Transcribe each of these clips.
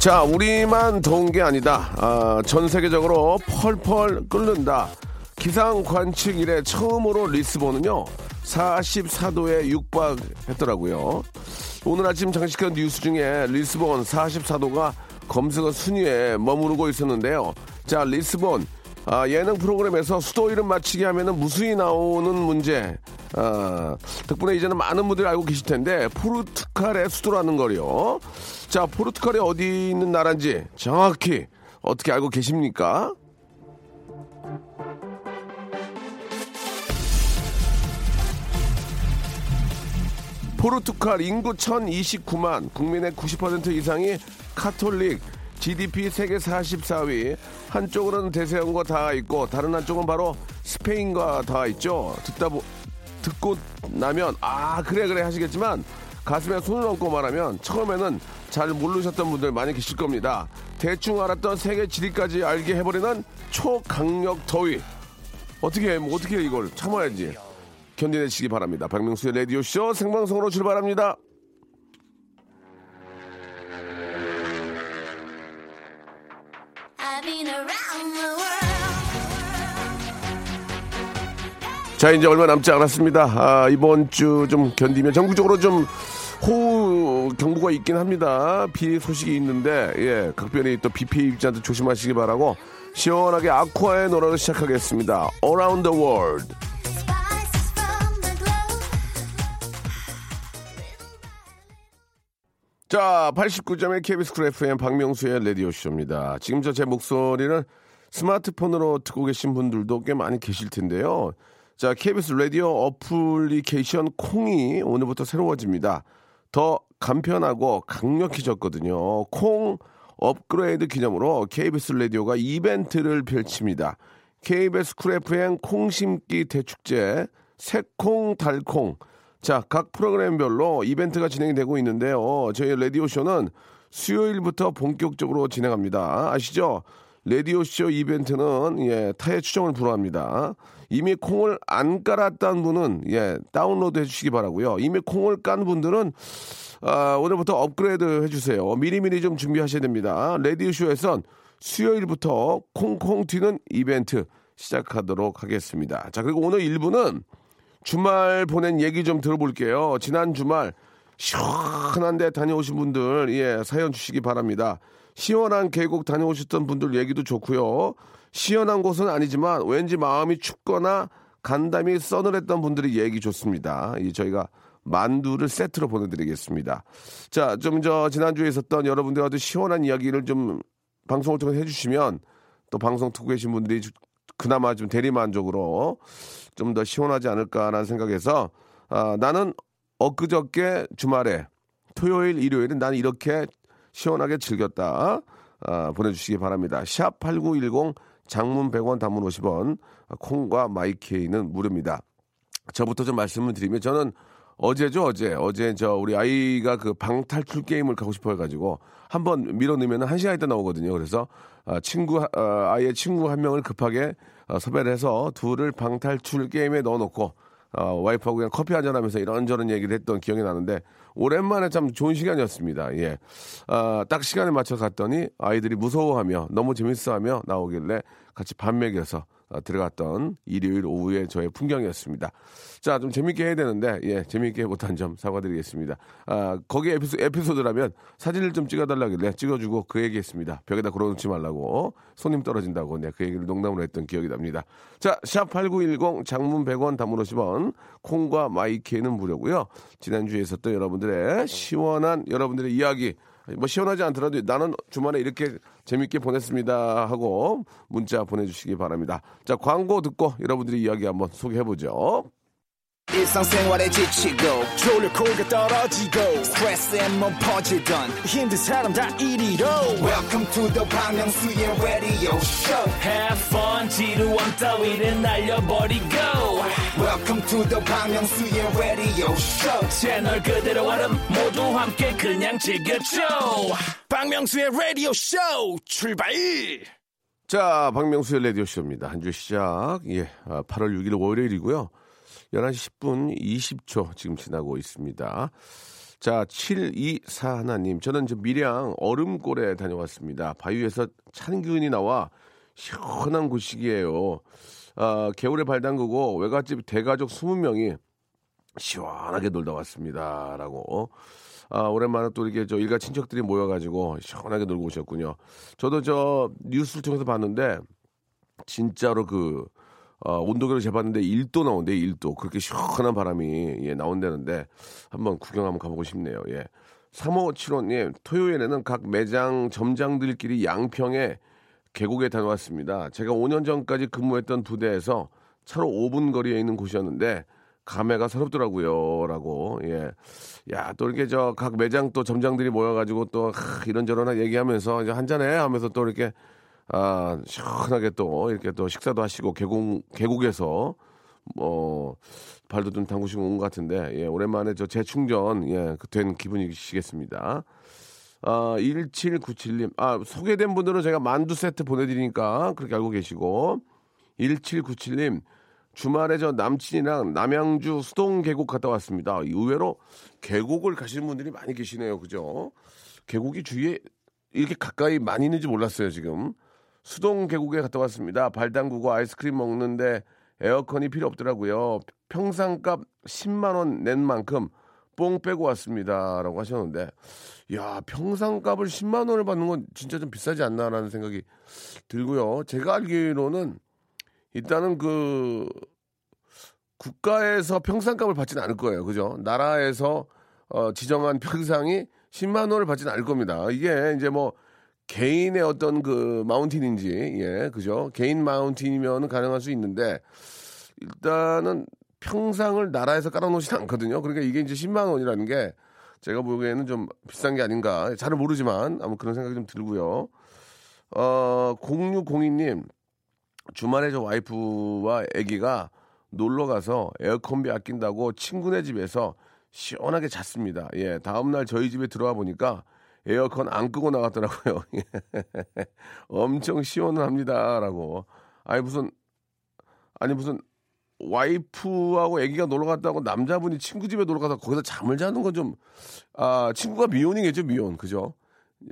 자 우리만 더운 게 아니다 아, 전 세계적으로 펄펄 끓는다 기상 관측 이래 처음으로 리스본은요 44도에 육박했더라고요 오늘 아침 장식한 뉴스 중에 리스본 44도가 검색어 순위에 머무르고 있었는데요. 자, 리스본 아, 예능 프로그램에서 수도 이름 맞히게 하면은 무수히 나오는 문제. 아, 덕분에 이제는 많은 분들이 알고 계실 텐데 포르투갈의 수도라는 거요. 자, 포르투갈이 어디 있는 나라인지 정확히 어떻게 알고 계십니까? 포르투갈 인구 1029만, 국민의 90% 이상이 카톨릭, GDP 세계 44위, 한쪽으로는 대서양과 닿아 있고 다른 한쪽은 바로 스페인과 닿아 있죠. 듣다 보, 듣고 나면 아 그래 그래 하시겠지만 가슴에 손을 얹고 말하면 처음에는 잘 모르셨던 분들 많이 계실 겁니다. 대충 알았던 세계 지리까지 알게 해버리는 초강력 더위. 어떻게 해? 뭐 어떻게 해 이걸 참아야지. 견뎌내시기 바랍니다. 박명수의 라디오쇼 생방송으로 출발합니다. 자, 이제 얼마 남지 않았습니다. 아, 이번 주 좀 견디면 전국적으로 좀 호우 경보가 있긴 합니다. 비 소식이 있는데, 예, 각별히 또 비 피해 입지 않게 조심하시기 바라고 시원하게 Aqua의 노래를 시작하겠습니다. Around the World. 자, 89.1 KBS 쿨 FM 박명수의 라디오쇼입니다. 지금 저 제 목소리를 스마트폰으로 듣고 계신 분들도 꽤 많이 계실 텐데요. 자, KBS 라디오 어플리케이션 콩이 오늘부터 새로워집니다. 더 간편하고 강력해졌거든요. 콩 업그레이드 기념으로 KBS 라디오가 이벤트를 펼칩니다. KBS 쿨 FM 콩 심기 대축제 새콩 달콩 자, 각 프로그램별로 이벤트가 진행이 되고 있는데요. 저희 라디오쇼는 수요일부터 본격적으로 진행합니다. 아시죠? 라디오쇼 이벤트는, 예, 타의 추정을 불허합니다. 이미 콩을 안 깔았다는 분은, 예, 다운로드 해주시기 바라고요 이미 콩을 깐 분들은, 아, 오늘부터 업그레이드 해주세요. 미리미리 좀 준비하셔야 됩니다. 라디오쇼에선 수요일부터 콩콩 튀는 이벤트 시작하도록 하겠습니다. 자, 그리고 오늘 1부는 주말 보낸 얘기 좀 들어볼게요. 지난 주말 시원한데 다녀오신 분들 예 사연 주시기 바랍니다. 시원한 계곡 다녀오셨던 분들 얘기도 좋고요. 시원한 곳은 아니지만 왠지 마음이 춥거나 간담이 서늘했던 분들이 얘기 좋습니다. 이 저희가 만두를 세트로 보내드리겠습니다. 자, 좀 저 지난주에 있었던 여러분들과 도 시원한 이야기를 좀 방송을 통해 해주시면 또 방송 듣고 계신 분들이 그나마 좀 대리만족으로 좀 더 시원하지 않을까라는 생각에서 아, 나는 엊그저께 주말에 토요일 일요일은 나는 이렇게 시원하게 즐겼다 아, 보내주시기 바랍니다. 샵 8910 장문 100원 단문 50원 콩과 마이케이는 무료입니다. 저부터 좀 말씀을 드리면 저는 어제죠 어제 어제 저 우리 아이가 그 방탈출 게임을 가고 싶어 해가지고 한번 밀어 넣으면 한 시간 있다 나오거든요. 그래서 아, 친구 아, 아이의 친구 한 명을 급하게 어, 섭외를 해서 둘을 방탈출 게임에 넣어놓고 어, 와이프하고 그냥 커피 한잔 하면서 이런저런 얘기를 했던 기억이 나는데, 오랜만에 참 좋은 시간이었습니다. 예. 아, 딱 시간에 맞춰 갔더니 아이들이 무서워하며 너무 재밌어 하며 나오길래 같이 밥 먹여서 어, 들어갔던 일요일 오후의 저의 풍경이었습니다. 자, 좀 재밌게 해야 되는데, 예, 재밌게 못한 점 사과드리겠습니다. 아, 거기 에피소, 에피소드라면 사진을 좀 찍어달라길래 찍어주고 그 얘기 했습니다. 벽에다 걸어놓지 말라고. 손님 떨어진다고. 네, 그 얘기를 농담으로 했던 기억이 납니다. 자, 샵8910 장문 100원 단문 50원 콩과 마이케는 무료고요 지난주에 있었던 여러분들의 시원한 여러분들의 이야기 뭐 시원하지 않더라도 나는 주말에 이렇게 재밌게 보냈습니다 하고 문자 보내주시기 바랍니다. 자 광고 듣고 여러분들의 이야기 한번 소개해보죠. 지치고, 떨어지고, 퍼지던, welcome to the Bang radio show Have fun 지루함 따위를 날려버리고 welcome to the Myung-soo's radio show 채널 그대로 얼음 모두 함께 그냥 즐겨줘 박명수의 라디오 쇼 출발 자, 박명수의 라디오 쇼입니다. 한 주 시작. 예, 아, 8월 6일 월요일이고요. 11시 10분 20초 지금 지나고 있습니다. 자, 724 하나님. 저는 이제 밀양 얼음골에 다녀왔습니다. 바위에서 찬 기운이 나와 시원한 곳이기에요. 아, 개울에 발 담그고 외갓집 대가족 20명이 시원하게 놀다 왔습니다. 라고. 아, 오랜만에 또 이렇게 저 일가 친척들이 모여가지고 시원하게 놀고 오셨군요. 저도 저 뉴스를 통해서 봤는데 진짜로 그 어, 온도계를 재봤는데 1도 나온대 1도 그렇게 시원한 바람이 예, 나온다는데 한번 구경 한번 가보고 싶네요. 예. 3575님 토요일에는 각 매장 점장들끼리 양평에 계곡에 다녀왔습니다. 제가 5년 전까지 근무했던 부대에서 차로 5분 거리에 있는 곳이었는데 감회가 새롭더라고요. 라고, 예. 야, 또 이렇게 저 각 매장 또 점장들이 모여 가지고 또 하, 이런저런 얘기하면서 이제 한잔해 하면서 또 이렇게 아, 시원하게 또 이렇게 또 식사도 하시고 계곡, 계곡에서 뭐 발도 좀 담그시고 온 것 같은데 예, 오랜만에 저 재충전 예, 그된 기분이시겠습니다. 아, 1797님. 아, 소개된 분들은 제가 만두 세트 보내드리니까 그렇게 알고 계시고. 1797님. 주말에 저 남친이랑 남양주 수동 계곡 갔다 왔습니다. 의외로 계곡을 가시는 분들이 많이 계시네요. 그죠? 계곡이 주위에 이렇게 가까이 많이 있는지 몰랐어요, 지금. 수동 계곡에 갔다 왔습니다. 발 담그고 아이스크림 먹는데 에어컨이 필요 없더라고요. 평상값 10만 원 낸 만큼 뽕 빼고 왔습니다. 라고 하셨는데, 야, 평상값을 10만 원을 받는 건 진짜 좀 비싸지 않나라는 생각이 들고요. 제가 알기로는 일단은 그 국가에서 평상값을 받지는 않을 거예요. 그죠? 나라에서 어, 지정한 평상이 10만 원을 받지는 않을 겁니다. 이게 이제 뭐 개인의 어떤 그 마운틴인지 예, 그죠? 개인 마운틴이면 가능할 수 있는데 일단은 평상을 나라에서 깔아놓지는 않거든요. 그러니까 이게 이제 10만 원이라는 게 제가 보기에는 좀 비싼 게 아닌가. 잘 모르지만 아무 그런 생각이 좀 들고요. 어, 0602님 주말에 저 와이프와 아기가 놀러 가서 에어컨비 아낀다고 친구네 집에서 시원하게 잤습니다. 예, 다음 날 저희 집에 들어와 보니까 에어컨 안 끄고 나갔더라고요. 엄청 시원합니다라고. 아니 무슨 아니 무슨 와이프하고 아기가 놀러 갔다고 남자분이 친구 집에 놀러 가서 거기서 잠을 자는 건 좀 아, 친구가 미혼이겠죠, 미혼. 그죠?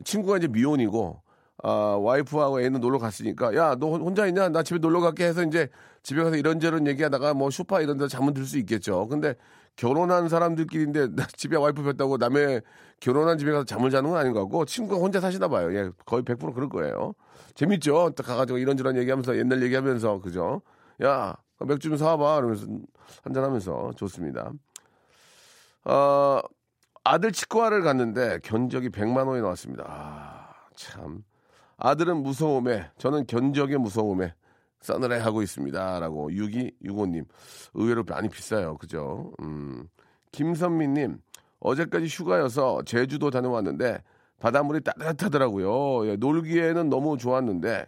친구가 이제 미혼이고 아, 와이프하고 애는 놀러 갔으니까, 야, 너 혼- 혼자 있냐? 나 집에 놀러 갈게 해서 이제 집에 가서 이런저런 얘기하다가 뭐 소파 이런 데서 잠은 들 수 있겠죠. 근데 결혼한 사람들끼리인데 나 집에 와이프 뵀다고 남의 결혼한 집에 가서 잠을 자는 건 아닌 것 같고 친구가 혼자 사시나 봐요. 예, 거의 100% 그럴 거예요. 재밌죠? 딱 가가지고 이런저런 얘기하면서 옛날 얘기하면서, 그죠? 야, 맥주 좀 사와봐. 그러면서 한잔하면서 좋습니다. 어, 아들 치과를 갔는데 견적이 100만 원이 나왔습니다. 아, 참. 아들은 무서움에, 저는 견적의 무서움에 싸늘해 하고 있습니다. 라고 6265님. 의외로 많이 비싸요. 그죠? 음. 김선미님, 어제까지 휴가여서 제주도 다녀왔는데 바닷물이 따뜻하더라고요. 예, 놀기에는 너무 좋았는데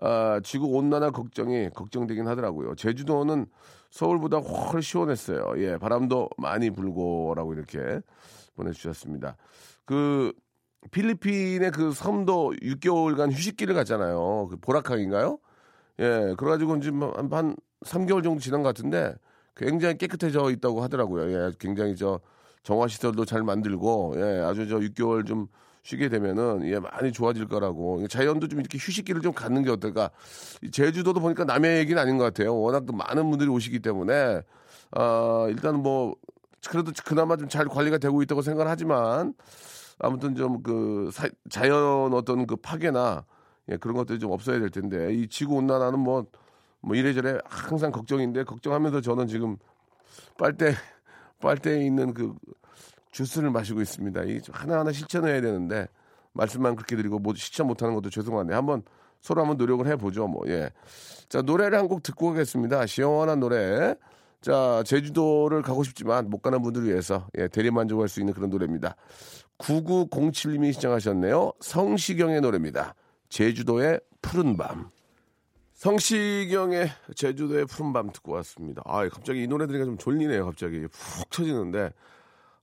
아, 지구 온난화 걱정이 걱정되긴 하더라고요. 제주도는 서울보다 훨 시원했어요. 예, 바람도 많이 불고라고 이렇게 보내주셨습니다. 그 필리핀의 그 섬도 6개월간 휴식기를 갔잖아요. 그 보라캉인가요? 예, 그래가지고 지금 한, 한 3개월 정도 지난 것 같은데 굉장히 깨끗해져 있다고 하더라고요. 예, 굉장히 저 정화시설도 잘 만들고, 예, 아주 저 6개월 좀 쉬게 되면은, 예, 많이 좋아질 거라고. 자연도 좀 이렇게 휴식기를 좀 갖는 게 어떨까. 이 제주도도 보니까 남의 얘기는 아닌 것 같아요. 워낙 또 많은 분들이 오시기 때문에, 아, 일단 뭐, 그래도 그나마 좀 잘 관리가 되고 있다고 생각을 하지만, 아무튼 좀 그 자연 어떤 그 파괴나 예, 그런 것들이 좀 없어야 될 텐데 이 지구 온난화는 뭐 뭐 이래저래 항상 걱정인데 걱정하면서 저는 지금 빨대 빨대에 있는 그 주스를 마시고 있습니다. 이 하나하나 실천해야 되는데 말씀만 그렇게 드리고 뭐 실천 못하는 것도 죄송한데 한번 서로 한번 노력을 해보죠. 뭐 예. 자 노래를 한 곡 듣고 가겠습니다. 시원한 노래 자, 제주도를 가고 싶지만 못 가는 분들을 위해서 예, 대리 만족할 수 있는 그런 노래입니다. 9907님이 시청하셨네요. 성시경의 노래입니다. 제주도의 푸른 밤. 성시경의 제주도의 푸른 밤 듣고 왔습니다. 아, 갑자기 이 노래 들으니까 좀 졸리네요. 갑자기 푹 쳐지는데.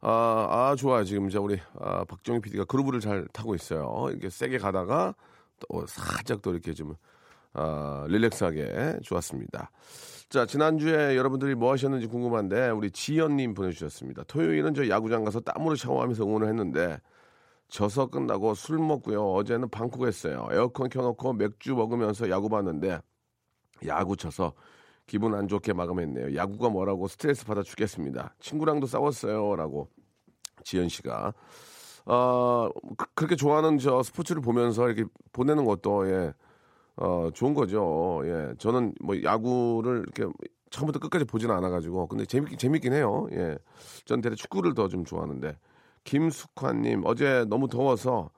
아, 아, 좋아. 지금 자 우리 아, 박정희 PD가 그루브를 잘 타고 있어요. 이렇게 세게 가다가 또 살짝 또 이렇게 좀 아, 릴렉스하게 좋았습니다. 자, 지난주에 여러분들이 뭐 하셨는지 궁금한데 우리 지연님 보내주셨습니다. 토요일은 저 야구장 가서 땀으로 샤워하면서 응원을 했는데 져서 끝나고 술 먹고요. 어제는 방콕 했어요. 에어컨 켜놓고 맥주 먹으면서 야구 봤는데 야구 쳐서 기분 안 좋게 마감했네요. 야구가 뭐라고 스트레스 받아 죽겠습니다. 친구랑도 싸웠어요라고 지연 씨가 어, 그- 그렇게 좋아하는 저 스포츠를 보면서 이렇게 보내는 것도 예. 어, 좋은 거죠. 예. 저는 뭐 야구를 이렇게 처음부터 끝까지 보지는 않아 가지고. 근데 재밌긴, 재밌긴 해요. 예. 전 대체 축구를 더 좀 좋아하는데. 김숙환 님, 어제 너무 더워서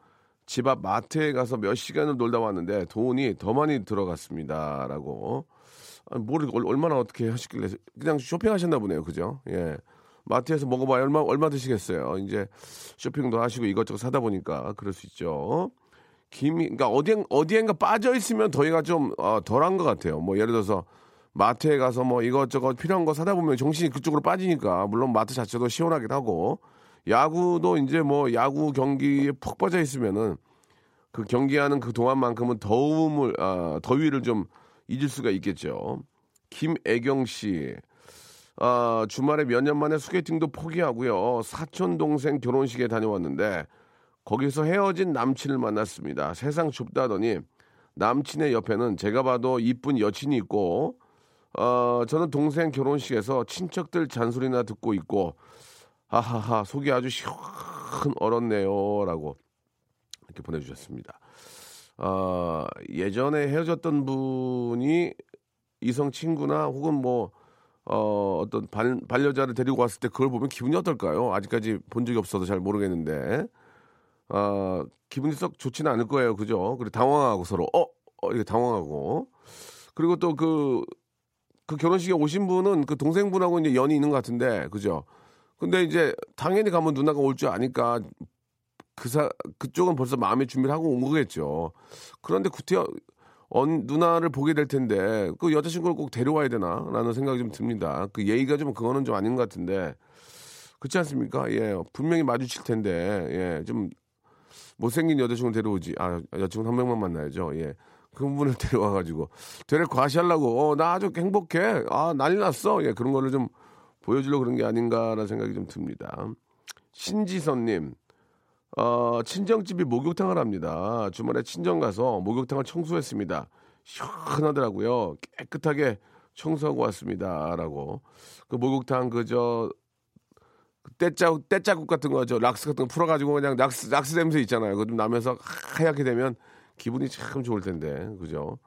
집 앞 마트에 가서 몇 시간을 놀다 왔는데 돈이 더 많이 들어갔습니다. 라고. 얼- 얼마나 어떻게 하시길래. 그냥 쇼핑하셨나 보네요. 그죠? 예. 마트에서 먹어봐야 얼마, 얼마 드시겠어요. 이제 쇼핑도 하시고 이것저것 사다 보니까 그럴 수 있죠. 김이 그러니까 어디 어디엔가 빠져 있으면 더위가 좀 어, 덜한 것 같아요. 뭐 예를 들어서 마트에 가서 뭐 이것저것 필요한 거 사다 보면 정신이 그쪽으로 빠지니까 물론 마트 자체도 시원하긴 하고 야구도 이제 뭐 야구 경기에 푹 빠져 있으면은 그 경기하는 그 동안만큼은 더움을 아, 더위를 좀 잊을 수가 있겠죠. 김애경 씨. 아, 주말에 몇 년 만에 소개팅도 포기하고요. 사촌 동생 결혼식에 다녀왔는데 거기서 헤어진 남친을 만났습니다. 세상 좁다더니 남친의 옆에는 제가 봐도 이쁜 여친이 있고 어, 저는 동생 결혼식에서 친척들 잔소리나 듣고 있고 하하하 속이 아주 시원 얼었네요라고 이렇게 보내주셨습니다. 어, 예전에 헤어졌던 분이 이성 친구나 혹은 뭐 어, 어떤 반, 반려자를 데리고 왔을 때 그걸 보면 기분이 어떨까요? 아직까지 본 적이 없어서 잘 모르겠는데 어, 기분이 썩 좋지는 않을 거예요. 그죠? 그리고 당황하고 서로, 어? 어 이렇게 당황하고. 그리고 또 그, 그 결혼식에 오신 분은 그 동생분하고 이제 연이 있는 것 같은데, 그죠? 근데 이제 당연히 가면 누나가 올 줄 아니까 그 사, 그쪽은 벌써 마음의 준비를 하고 온 거겠죠. 그런데 구태여, 언, 누나를 보게 될 텐데, 그 여자친구를 꼭 데려와야 되나? 라는 생각이 좀 듭니다. 그 예의가 좀 그거는 좀 아닌 것 같은데, 그렇지 않습니까? 예, 분명히 마주칠 텐데, 예, 좀 못생긴 여자친구 데려오지. 아, 여자친구 한 명만 만나야죠. 예. 그분을 데려와가지고. 되레 과시하려고. 어, 나 아주 행복해. 아, 난리 났어. 예, 그런 거를 좀 보여주려고 그런 게 아닌가라는 생각이 좀 듭니다. 신지선님. 어, 친정집이 목욕탕을 합니다. 주말에 친정 가서 목욕탕을 청소했습니다. 시원하더라고요. 깨끗하게 청소하고 왔습니다. 라고. 그 목욕탕 그저 떼자국, 떼자국 같은 거, 저 락스 같은 거 풀어가지고 그냥 락스, 락스 냄새 있잖아요. 그거 좀 나면서 하얗게 되면 기분이 참 좋을 텐데. 그죠?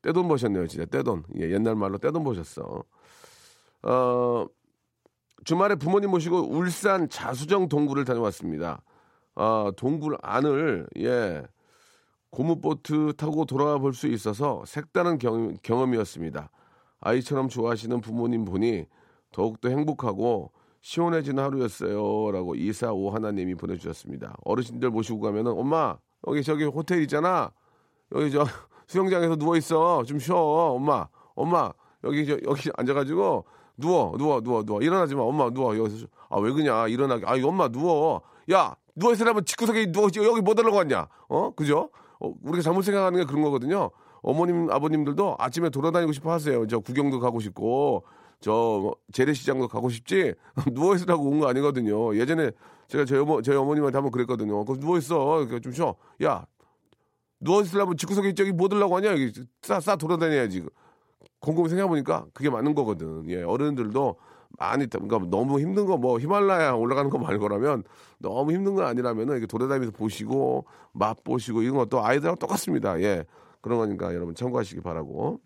떼돈 버셨네요, 진짜. 떼돈. 예, 옛날 말로 떼돈 버셨어. 어, 주말에 부모님 모시고 울산 자수정 동굴을 다녀왔습니다. 아, 동굴 안을, 예, 고무보트 타고 돌아와 볼 수 있어서 색다른 경, 경험이었습니다. 아이처럼 좋아하시는 부모님 보니 더욱더 행복하고 시원해지는 하루였어요. 라고 이사오 하나님이 보내주셨습니다. 어르신들 모시고 가면은 엄마 여기 저기 호텔 있잖아. 여기 저 수영장에서 누워 있어. 좀 쉬어. 엄마 엄마 여기 저 여기 앉아가지고 누워 누워 누워 누워 일어나지 마. 엄마 누워 여기서 아왜 그냐 일어나게. 아 엄마 누워. 야 누워 있으라면 집구석에 누워 여기 뭐 하려고 왔냐? 어 그죠? 어, 우리가 잘못 생각하는 게 그런 거거든요. 어머님 아버님들도 아침에 돌아다니고 싶어 하세요. 저 구경도 가고 싶고 저 재래시장도 가고 싶지 누워 있으라고 온 거 아니거든요. 예전에 제가 저희, 어머, 저희 어머님한테 한번 그랬거든요. 그 누워 있어. 이렇게 좀 쉬어. 야 누워 있으려면 집구석에 저기 뭐 들라고 하냐? 여기 싸 싸 돌아다녀야지. 곰곰이 생각해보니까 그게 맞는 거거든. 예, 어른들도 많이, 그러니까 너무 힘든 거, 뭐, 히말라야 올라가는 거 말고라면 너무 힘든 거 아니라면은 이렇게 돌아다니면서 보시고, 맛 보시고, 이런 것도 아이들하고 똑같습니다. 예. 그런 거니까 여러분 참고하시기 바라고.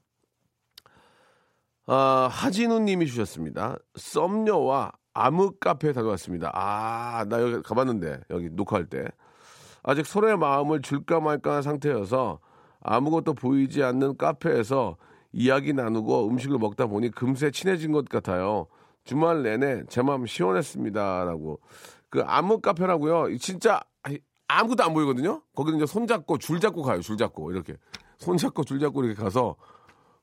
아, 하진우 님이 주셨습니다. 썸녀와 암흑 카페에 다녀왔습니다. 아, 나 여기 가봤는데, 여기 녹화할 때. 아직 서로의 마음을 줄까 말까 한 상태여서 아무것도 보이지 않는 카페에서 이야기 나누고 음식을 먹다 보니 금세 친해진 것 같아요. 주말 내내 제 마음 시원했습니다라고. 그 암흑 카페라고요. 진짜 아무것도 안 보이거든요. 거기는 이제 손 잡고 줄 잡고 가요. 줄 잡고 이렇게 손 잡고 줄 잡고 이렇게 가서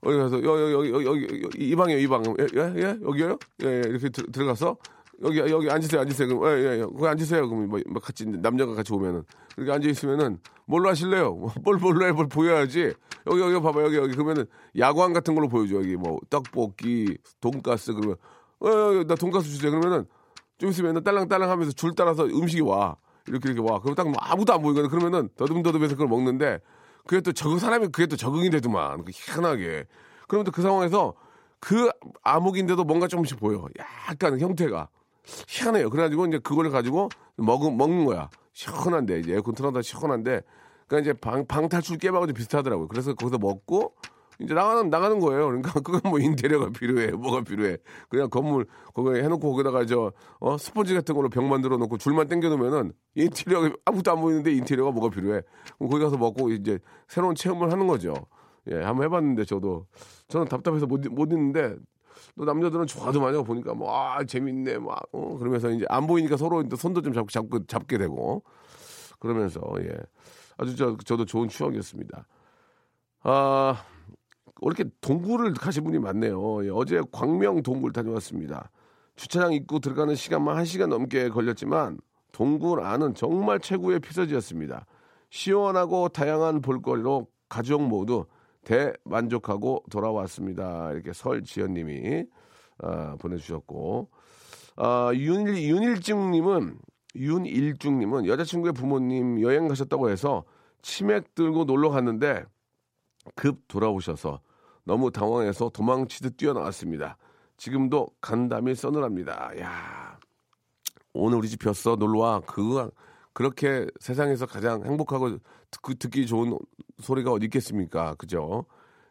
여기 가서 여기 여기 여기 여기, 이 방이요 이 방. 예, 예, 예? 여기요? 예, 예, 이렇게 들, 들어가서 여기 여기 앉으세요 앉으세요. 그럼 예, 예, 예. 거기 앉으세요. 그럼 뭐, 뭐 같이 남자가 같이 오면은 이렇게 앉아 있으면은 뭘로 하실래요? 뭐, 뭘 뭘로 해? 뭘 보여야지. 여기 여기 봐봐 여기 여기 그러면은 야광 같은 걸로 보여줘 여기 뭐 떡볶이, 돈가스 그러면 어, 어, 나 돈가스 주세요. 그러면은 좀 있으면은 딸랑딸랑 하면서 줄 따라서 음식이 와. 이렇게 이렇게 와. 그럼 딱뭐 아무도 안 보이거든. 그러면은 더듬더듬해서 그걸 먹는데 그게 또저 사람이 그게 또 적응이 되더만. 그 희한하게. 그러면 또 그 상황에서 그 암흑인데도 뭔가 조금씩 보여. 약간 형태가. 희한해요. 그래가지고 이제 그걸 가지고 먹, 먹는 거야. 시원한데, 이제 에어컨 틀어다 시원한데. 그러니까 이제 방, 방탈출 깨방하고 좀 비슷하더라고요. 그래서 거기서 먹고 이제 나가는, 나가는 거예요. 그러니까 그건 뭐 인테리어가 필요해. 뭐가 필요해. 그냥 건물, 거기 해놓고 거기다가 저, 어, 스펀지 같은 걸로 벽 만들어 놓고 줄만 당겨 놓으면은 인테리어가 아무것도 안 보이는데 인테리어가 뭐가 필요해. 거기 가서 먹고 이제 새로운 체험을 하는 거죠. 예, 한번 해봤는데 저도. 저는 답답해서 못, 못 있는데 또 남자들은 좋아도 많이 보니까 뭐, 아, 재밌네. 막, 어, 그러면서 이제 안 보이니까 서로 이제 손도 좀 잡고, 잡고, 잡게 되고. 그러면서, 예. 아주 저, 저도 좋은 추억이었습니다. 아, 이렇게 동굴을 가신 분이 많네요. 예, 어제 광명 동굴 다녀왔습니다. 주차장 입구 들어가는 시간만 1시간 넘게 걸렸지만 동굴 안은 정말 최고의 피서지였습니다. 시원하고 다양한 볼거리로 가족 모두 대만족하고 돌아왔습니다. 이렇게 설지연님이 아, 보내주셨고 아, 윤일, 윤일중님은 윤일중님은 여자친구의 부모님 여행 가셨다고 해서 치맥 들고 놀러 갔는데 급 돌아오셔서 너무 당황해서 도망치듯 뛰어나왔습니다. 지금도 간담이 서늘합니다. 야 오늘 우리 집 폈어 놀러와 그거 그렇게 세상에서 가장 행복하고 듣, 듣기 좋은 소리가 어디 있겠습니까? 그죠?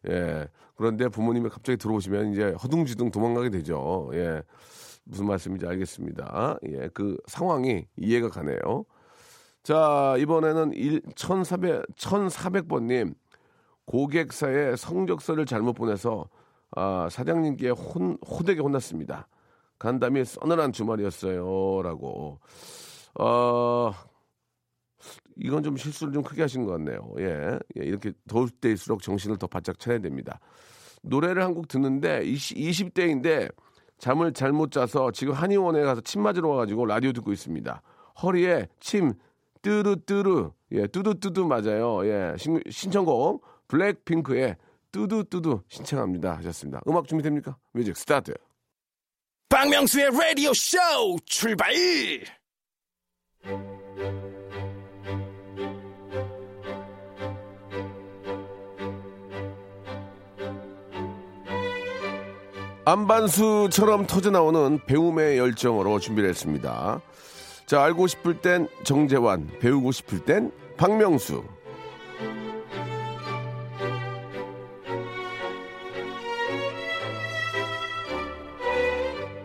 예. 그런데 부모님이 갑자기 들어오시면 이제 허둥지둥 도망가게 되죠. 예. 무슨 말씀인지 알겠습니다. 예. 그 상황이 이해가 가네요. 자, 이번에는 1, 1400, 1400번님. 고객사에 성적서를 잘못 보내서 아, 사장님께 혼, 호되게 혼났습니다. 간담이 서늘한 주말이었어요. 라고. 어, 이건 좀 실수를 좀 크게 하신 것 같네요. 예. 예, 이렇게 더울 때일수록 정신을 더 바짝 차려야 됩니다. 노래를 한 곡 듣는데 20, 20 대인데 잠을 잘못 자서 지금 한의원에 가서 침 맞으러 와가지고 라디오 듣고 있습니다. 허리에 침 뚜루뚜루 예 뚜두뚜두 맞아요. 예 신, 신청곡 블랙핑크의 뚜두뚜두 신청합니다 하셨습니다. 음악 준비됩니까? music start. 박명수의 라디오 쇼 출발 암반수처럼 터져나오는 배움의 열정으로 준비를 했습니다. 자, 알고 싶을 땐 정재환, 배우고 싶을 땐 박명수.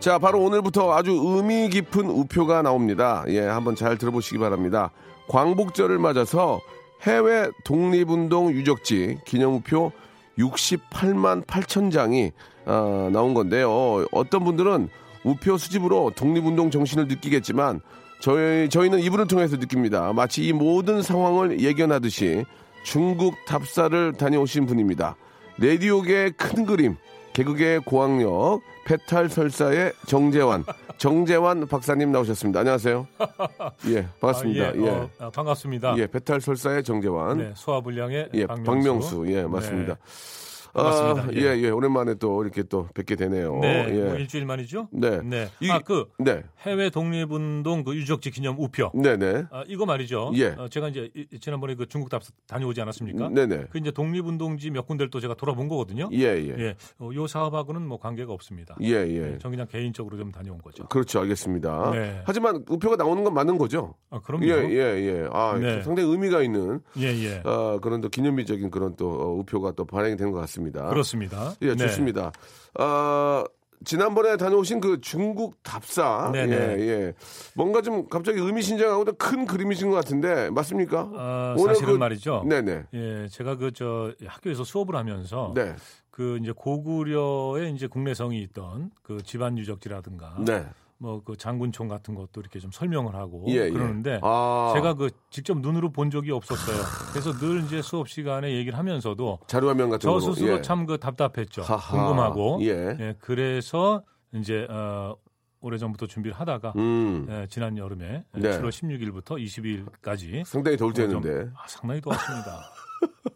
자, 바로 오늘부터 아주 의미 깊은 우표가 나옵니다. 예, 한번 잘 들어보시기 바랍니다. 광복절을 맞아서 해외 독립운동 유적지 기념우표 68만 8천 장이 아, 나온 건데요. 어떤 분들은 우표 수집으로 독립운동 정신을 느끼겠지만 저희 저희는 이분을 통해서 느낍니다. 마치 이 모든 상황을 예견하듯이 중국 답사를 다녀오신 분입니다. 레디오계의 큰 그림, 개그계의 고학력, 페탈 설사의 정재환, 정재환 박사님 나오셨습니다. 안녕하세요. 예, 반갑습니다. 아, 예, 어, 아, 반갑습니다. 예, 페탈 설사의 정재환. 네, 소화불량의 예, 박명수. 박명수. 예, 맞습니다. 네, 반갑습니다. 아, 예. 예, 예, 오랜만에 또 이렇게 또 뵙게 되네요. 네, 예. 뭐 일주일 만이죠? 네. 네. 이- 아, 그 네. 해외 독립운동 그 유적지 기념 우표. 네 네. 아, 이거 말이죠. 예. 어, 제가 이제 이- 지난번에 그 중국 답 다녀오지 않았습니까? 네 네. 그 이제 독립운동지 몇 군데를 또 제가 돌아본 거거든요. 예, 예. 예, 어, 요 사업하고는 뭐 관계가 없습니다. 예, 예. 네, 전 그냥 개인적으로 좀 다녀온 거죠. 그렇죠, 알겠습니다. 네. 하지만 우표가 나오는 건 맞는 거죠? 아, 그럼요. 예, 예, 예. 아, 네. 상당히 의미가 있는 예, 예. 아, 그런 또 기념비적인 그런 또 어, 우표가 또 발행이 된 것 같습니다. 그렇습니다. 예, 네. 좋습니다. 아, 지난번에 다녀오신 그 중국 답사. 네네. 예, 예. 뭔가 좀 갑자기 의미심장하고 큰 그림이신 것 같은데, 맞습니까? 어, 오늘 사실은 그- 말이죠. 네네. 예, 제가 그 저 학교에서 수업을 하면서 네. 그 이제 고구려에 이제 국내성이 있던 그 집안 유적지라든가 네. 뭐 그 장군총 같은 것도 이렇게 좀 설명을 하고 예, 예. 그러는데 아. 제가 그 직접 눈으로 본 적이 없었어요. 그래서 늘 이제 수업 시간에 얘기를 하면서서도 자료화면 같은 저 거. 스스로 예. 참그 답답했죠. 하하. 궁금하고. 예. 그래서 이제 어 오래전부터 준비를 하다가 음. 예, 지난 여름에 네. 7월 16일부터 20일까지 상당히 더울 때였는데. 아, 상당히 더웠습니다.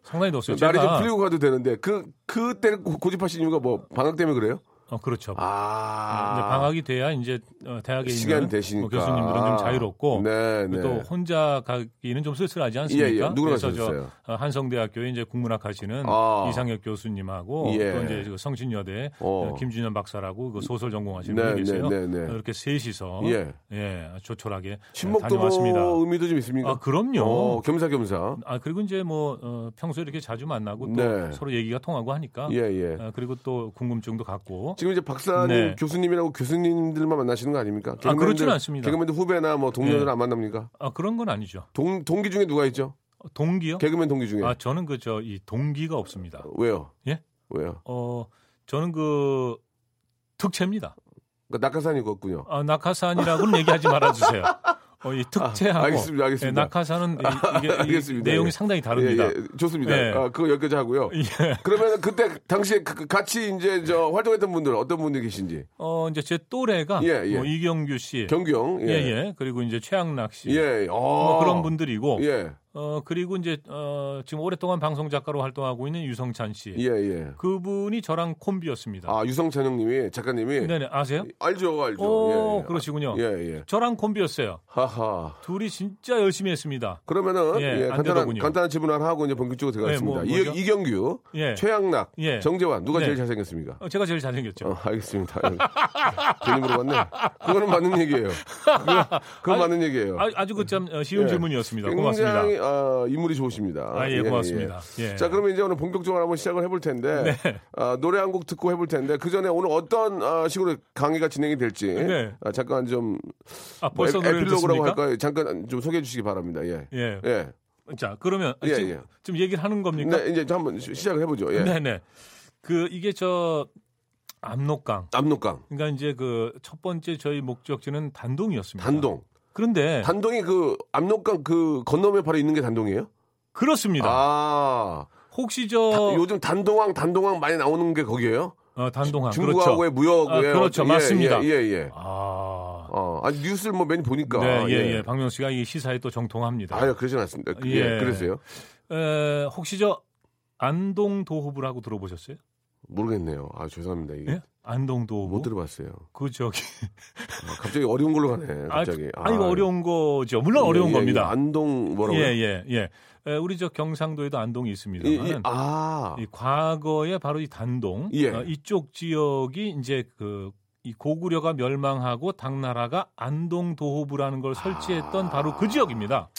상당히 더웠어요. 날이 좀 풀리고 가도 되는데, 그, 그때 고- 고집하신 이유가 뭐, 방학 때문에 그래요? 어, 그렇죠. 아. 이제 방학이 돼야 이제 어, 대학에 있는. 뭐 교수님들은 좀 자유롭고 네, 네. 또 혼자 가기는 좀 쓸쓸하지 않습니까? 예, 예. 그래서 저? 어, 한성대학교에 이제 국문학 하시는 아. 이상혁 교수님하고 예. 또 이제 그 성신여대 어. 어, 김준현 박사라고 그 소설 전공하시는 네, 분이 계세요. 네, 네, 네. 이렇게 셋이서 예. 예, 조촐하게 다녀왔습니다. 뭐 의미도 좀 있습니까? 아, 그럼요. 어, 겸사겸사. 아 그리고 이제 뭐 어, 평소에 이렇게 자주 만나고 또 네. 서로 얘기가 통하고 하니까 예, 예. 어, 그리고 또 궁금증도 갖고 지금 이제 박사님 네. 교수님이라고 교수님들만 만나시는 거 아닙니까? 아, 그렇지는 않습니다. 개그맨들 후배나 뭐 동료들 네. 안 만납니까? 아 그런 건 아니죠. 동, 동기 중에 누가 있죠? 어, 동기요? 개그맨 동기 중에. 아 저는 그 저 이 동기가 없습니다. 왜요? 예? 왜요? 어 저는 그 특채입니다. 그러니까 낙하산이었군요. 아, 낙하산이라고는 얘기하지 말아 주세요. 어, 이 특채하고 아, 알겠습니다, 알겠습니다. 예, 낙하산은 이- 이게 이 알겠습니다. 내용이 예. 상당히 다릅니다. 예, 예. 좋습니다. 네. 아, 그거 여기까지 하고요. 예. 그러면 그때 당시에 그- 그 같이 이제 저 활동했던 분들 어떤 분들 계신지. 어 이제 제 또래가 예, 예. 뭐 이경규 씨, 경경. 예, 예, 그리고 이제 최양락 씨, 예. 어. 뭐 그런 분들이고, 예. 어 그리고 이제 어 지금 오랫동안 방송 작가로 활동하고 있는 유성찬 씨, 예, 예. 그분이 저랑 콤비였습니다. 아, 유성찬 형님이 작가님이 네 네 아세요? 알죠, 알죠. 오, 예, 예. 그러시군요. 예, 예. 저랑 콤비였어요. 하하. 둘이 진짜 열심히 했습니다. 그러면은 예, 예, 안 간단한 되더군요. 간단한 질문 하나 하고 이제 본격적으로 들어가겠습니다. 네, 뭐? 이, 이경규, 예. 최양락, 예. 정재환 누가 네. 제일 잘생겼습니까? 어, 제가 제일 잘생겼죠. 어, 알겠습니다. 괜히 물어봤네. 그거는 맞는 얘기예요. 그건, 그건 맞는 얘기예요. 아, 아주 그참 쉬운 예. 질문이었습니다. 고맙습니다. 아, 인물이 좋으십니다. 아, 예, 고맙습니다. 예. 자, 그러면 이제 오늘 본격적으로 한번 시작을 해볼 텐데 네. 아, 노래 한 곡 듣고 해볼 텐데 그 전에 오늘 어떤 아, 식으로 강의가 진행이 될지 네. 아, 잠깐 좀 아, 뭐 벌써 에- 노래를 에필로그라고? 할까요? 잠깐 좀 소개해 주시기 바랍니다. 예. 예. 예. 자, 그러면 예, 지금, 예. 좀 얘기를 하는 겁니까? 네, 이제 한번 시- 시작을 해보죠. 예. 네, 네. 그 이게 저 압록강. 압록강, 그러니까 이제 그 첫 번째 저희 목적지는 단동이었습니다. 단동. 그런데 단동이 그 압록강 그 건너면 바로 있는 게 단동이에요? 그렇습니다. 아, 혹시 저 다- 요즘 단동항, 단동항 많이 나오는 게 거기예요? 어, 단동항 중국하고의 그렇죠. 무역, 아, 예, 그렇죠. 예, 맞습니다. 예, 예, 예. 아. 어, 아니 뉴스를 뭐 많이 보니까. 네, 예, 예. 박명 씨가 이 시사에 또 정통합니다. 아유, 그러진 않습니다. 예, 예. 그랬어요. 에, 혹시 저 안동 도호부라고 들어보셨어요? 모르겠네요. 아, 죄송합니다. 이게 예? 안동 도호부. 못 들어봤어요. 그 저기 아, 갑자기 어려운 걸로 가네. 갑자기. 아, 이거 어려운 거죠. 물론 어려운 예, 예, 겁니다. 예. 안동 뭐라고요? 예, 예, 예. 에, 우리 저 경상도에도 안동이 이, 있습니다만 이, 아, 이 과거에 바로 이 단동 예. 어, 이쪽 지역이 이제 그 이 고구려가 멸망하고 당나라가 안동 도호부라는 걸 설치했던 바로 그 지역입니다.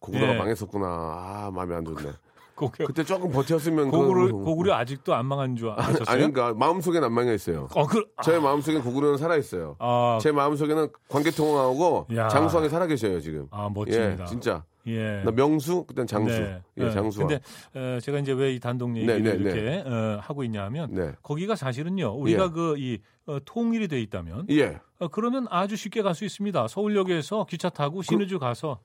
고구려가 예. 망했었구나. 아, 마음에 안 드네. 고구려, 그때 조금 버텼으면 고구려, 그, 고구려 아직도 안 망한 줄 아셨어요? 아니, 그러니까 마음속엔 안 망해 있어요. 어, 그, 제 마음속엔 고구려는 살아 있어요. 아, 제 마음속에는 관계통하고 야. 장수왕이 살아 계셔요 지금. 아, 멋집니다. 예, 진짜. 예. 나 명수, 그땐 장수. 네. 예, 네. 장수왕. 근데 어, 제가 이제 왜 이 단동 얘기를 네, 네, 네. 이렇게 어, 하고 있냐면 네. 거기가 사실은요. 우리가 예. 그이 통일이 돼 있다면 예. 어, 그러면 아주 쉽게 갈 수 있습니다. 서울역에서 기차 타고 신의주 가서 어,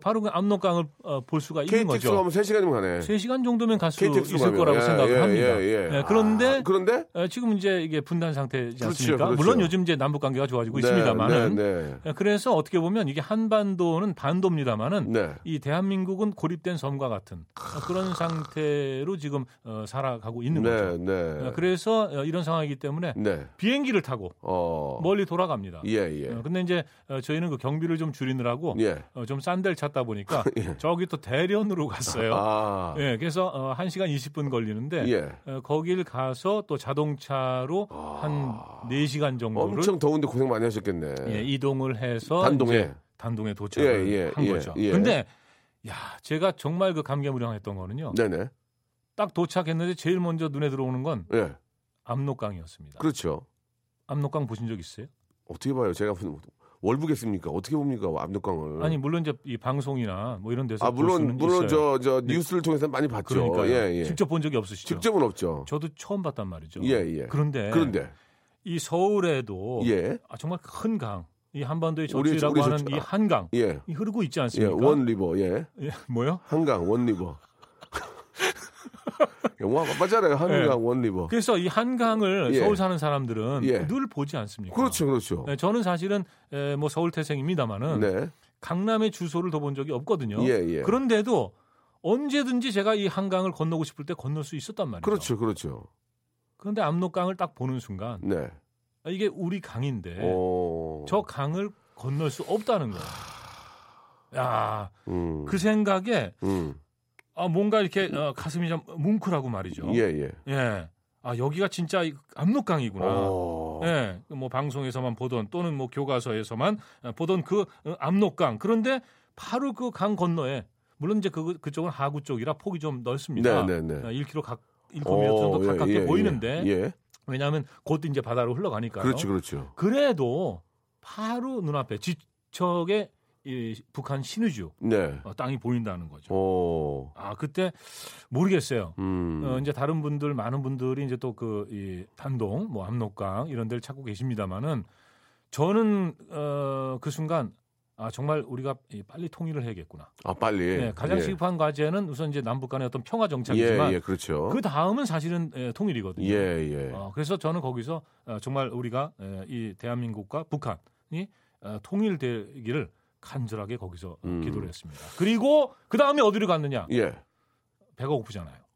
바로 그 압록강을 어, 볼 수가 있는 KTX 거죠. 가면 3시간이면 가네. 3시간 정도면 갈수 KTX 있을 가면. 거라고 예, 생각을 예, 합니다. 예, 예. 예, 그런데 아, 그런데 어, 지금 이제 이게 분단 상태지 그렇죠, 않습니까? 그렇죠. 물론 요즘 이제 남북 관계가 좋아지고 네, 있습니다만은 네, 예, 그래서 어떻게 보면 이게 한반도는 반도입니다만은 네. 네. 이 대한민국은 고립된 섬과 같은 어, 그런 상태로 지금 어, 살아가고 있는 거죠. 네, 네. 어, 그래서 어, 이런 상황이기 때문에 네. 비행기를 타고 어. 멀리 돌아갑니다. 예, 예. 어, 근데 이제 어, 저희는 그 경비를 좀 줄이느라고 예. 어, 좀싼 데를 찾다 보니까 예. 저기 또 대련으로 갔어요. 아. 예, 그래서 어, 1시간 20분 걸리는데 예. 어, 거길 가서 또 자동차로 한 4시간 정도를 아. 엄청 더운데 고생 많이 하셨겠네. 예, 이동을 해서 단동에. 단동에 도착을 예, 예, 한 예, 거죠. 예. 근데 야, 제가 정말 그 감개무량했던 거는요. 네네. 딱 도착했는데 제일 먼저 눈에 들어오는 건 예. 압록강이었습니다. 그렇죠. 압록강 보신 적 있어요? 어떻게 봐요? 제가 월북했습니까? 어떻게 봅니까? 압록강을. 아니 물론 이제 이 방송이나 뭐 이런 데서 아, 볼 물론 물론 있어요. 저저 뉴스를 통해서 많이 봤죠. 그러니까 예, 예. 직접 본 적이 없으시죠? 직접은 없죠. 저도 처음 봤단 말이죠. 예, 예. 그런데 그런데 이 서울에도 예. 아, 정말 큰 강, 이 한반도의 우리 하는 이 한강 예. 이 흐르고 있지 예, 않습니까? one river. 예. 예, 뭐요? 한강 one river. 영어 맞잖아요. 한강 예. one river. 그래서 이 한강을 예. 서울 사는 사람들은 예. 늘 보지 않습니까? 그렇죠. 그렇죠. 네, 저는 사실은 에, 뭐 서울 태생입니다만은 네. 강남의 주소를 둬본 적이 없거든요. 예, 예. 그런데도 언제든지 제가 이 한강을 건너고 싶을 때 건널 수 있었단 말이죠. 그렇죠. 그렇죠. 그런데 압록강을 딱 보는 순간 네. 아, 이게 우리 강인데 어. 저 강을 건널 수 없다는 거예요. 야, 음. 그 생각에 음. 아, 뭔가 이렇게 어, 가슴이 좀 뭉클하고 말이죠. 예, 예. 예. 아, 여기가 진짜 이 압록강이구나. 어. 예, 뭐 방송에서만 보던 또는 뭐 교과서에서만 어, 보던 그 어, 압록강. 그런데 바로 그 강 건너에 물론 이제 그 그쪽은 하구 쪽이라 폭이 좀 넓습니다. 네, 네, 네. 어, 1km 각 1km 어, 정도 예, 가깝게 예, 보이는데 예. 예. 왜냐하면 곧 이제 바다로 흘러가니까요. 그렇죠. 그렇죠. 그래도 바로 눈앞에 지척에 이 북한 신의주 네. 어, 땅이 보인다는 거죠. 어. 아 그때 모르겠어요. 음. 어, 이제 다른 분들 많은 분들이 이제 또 그 이 단동 뭐 압록강 이런 데를 찾고 계십니다만은 저는 어, 그 순간 아 정말 우리가 이 빨리 통일을 해야겠구나. 아, 빨리. 네, 가장 예. 시급한 과제는 우선 이제 남북 간의 어떤 평화 예, 정착이지만 예, 그렇죠. 그 다음은 사실은 예, 통일이거든요. 예, 예. 어, 그래서 저는 거기서 어, 정말 우리가 에, 이 대한민국과 북한이 어, 통일되기를 간절하게 거기서 어, 음. 기도를 했습니다. 그리고 그 다음에 어디로 갔느냐? 예. 배가 고프잖아요.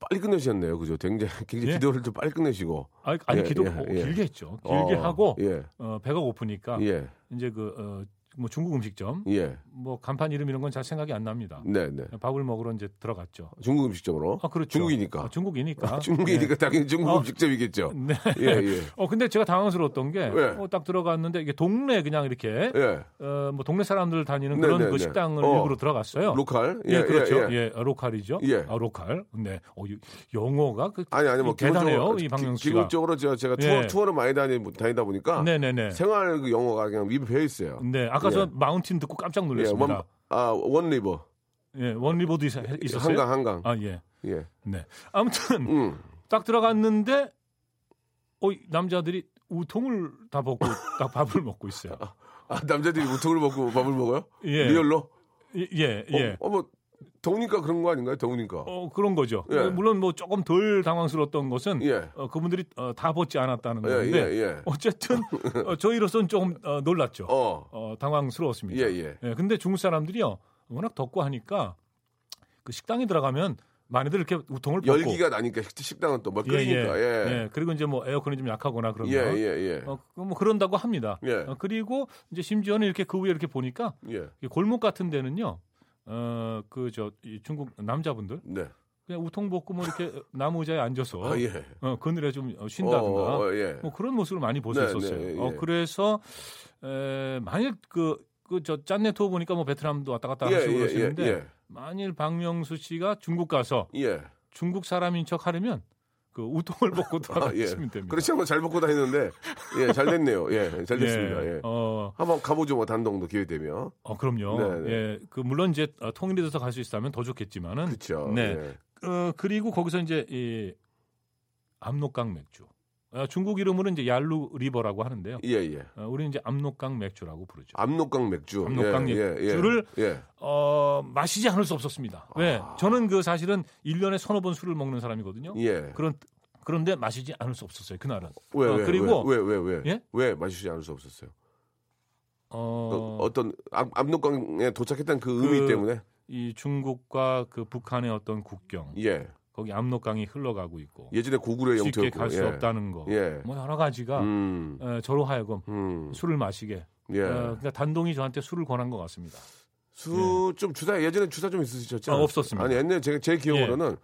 빨리 끝내셨네요. 그죠? 굉장히, 굉장히 예? 기도를 좀 빨리 끝내시고. 아니, 아니 예, 기도 예, 어, 예. 길게 했죠. 길게 어, 하고 예. 어, 배가 고프니까 예. 이제 그 어, 뭐 중국 음식점 예. 뭐 간판 이름 이런 건 잘 생각이 안 납니다. 네, 네. 밥을 먹으러 이제 들어갔죠. 중국 음식점으로. 아 그렇죠. 중국이니까. 어, 중국이니까. 중국이니까 당연히 중국 어. 음식점이겠죠. 네. 예, 예. 어 근데 제가 당황스러웠던 게 예. 어, 딱 들어갔는데 이게 동네 그냥 이렇게 예. 어, 뭐 동네 사람들 다니는 네, 그런 네, 그 네. 식당을 어. 일부러 들어갔어요. local. 예, 그렇죠. 예, 예, 아, local이죠. 예. 아, local. 네. 어, 이- 영어가 그 아니 아니 뭐 대단해요, 이 기- 씨가. 기본적으로 제가, 제가 투어, 예. 투어를 많이 다니, 다니다 보니까 네 네 네. 생활 그 영어가 그냥 입에 배어 있어요. 네, 아까 예. 저 mountain 듣고 깜짝 예, 놀랐습니다. one, 아, one river. 예, one river도 있- 있었어요. 한강, 한강. 아, 예. 예. 네. 아무튼 음. 딱 들어갔는데 어, 이 남자들이 웃통을 다 벗고 딱 밥을 먹고 있어요. 아, 남자들이 웃통을 벗고 밥을 먹어요? 예. real로? 예, 예. 예. 어, 어, 뭐, 더우니까 그런 거 아닌가요? 더우니까. 어, 그런 거죠. 예. 물론 뭐 조금 덜 당황스러웠던 것은 예. 어, 그분들이 어, 다 벗지 않았다는 예, 건데 예, 예. 어쨌든 어, 저희로서는 조금 어, 놀랐죠. 어. 어, 당황스러웠습니다. 예, 예. 근데 중국 사람들이요 워낙 덥고 하니까 그 식당에 들어가면 많이들 이렇게 우통을 벗고 열기가 나니까 식- 식당은 또뭐 예, 예, 끓이니까. 예. 예. 그리고 이제 뭐 에어컨이 좀 약하거나 그러면 예, 예, 예. 어, 그뭐 그런다고 합니다. 예. 어, 그리고 이제 심지어는 이렇게 그 위에 이렇게 보니까 예. 이 골목 같은 데는요. 어, 그 저 중국 남자분들 네. 그냥 우통 벗고 뭐 이렇게 나무 의자에 앉아서 아, 예. 어, 그늘에 좀 쉰다든가 어, 어, 예. 뭐 그런 모습을 많이 볼수 네, 있었어요. 네, 예. 어, 그래서 에, 만일 그 그 저 짠내 투어 보니까 뭐 베트남도 왔다 갔다 예, 하시고 예, 그러시는데 예, 예. 만일 박명수 씨가 중국 가서 예. 중국 사람인 척 하려면 그 우통을 벗고 아, 예. 들어가시면 됩니다. 그렇지 않고 잘 먹고 다니는데, 예, 잘 됐네요. 예, 잘 됐습니다. 예. 어, 한번 가보죠, 뭐, 단동도 기회 되면. 어, 그럼요. 네, 네. 예, 그 물론 이제 어, 통일이 돼서 갈 수 있다면 더 좋겠지만은 그렇죠. 네. 예. 어, 그리고 거기서 이제 이 압록강 맥주. 어, 중국 이름으로는 이제 얄루 리버라고 하는데요. 예, 예. 어, 우리는 이제 압록강 맥주라고 부르죠. 압록강 맥주. 압록강 예, 예, 예. 맥주를 예. 어, 마시지 않을 수 없었습니다. 왜? 저는 그 사실은 1년에 서너 번 술을 먹는 사람이거든요. 아. 예. 그런 그런데 마시지 않을 수 없었어요. 그날은. 왜, 어, 왜, 그리고 왜, 왜, 왜, 왜? 예? 왜 마시지 않을 수 없었어요? 어, 어, 떤 압록강에 도착했다는 그 의미 그- 때문에? 이 중국과 그 북한의 어떤 국경 예. 거기 압록강이 흘러가고 있고 예전에 고구려의 쉽게 영토였고. 갈수 예. 없다는 거. 예. 뭐 여러 가지가 음. 어, 저로 하여금 음. 술을 마시게. 예. 어, 그러니까 단동이 저한테 술을 권한 것 같습니다. 수, 좀 주사, 예전에 주사 좀 있으셨죠? 아, 없었습니다. 아니, 옛날에 제, 제 기억으로는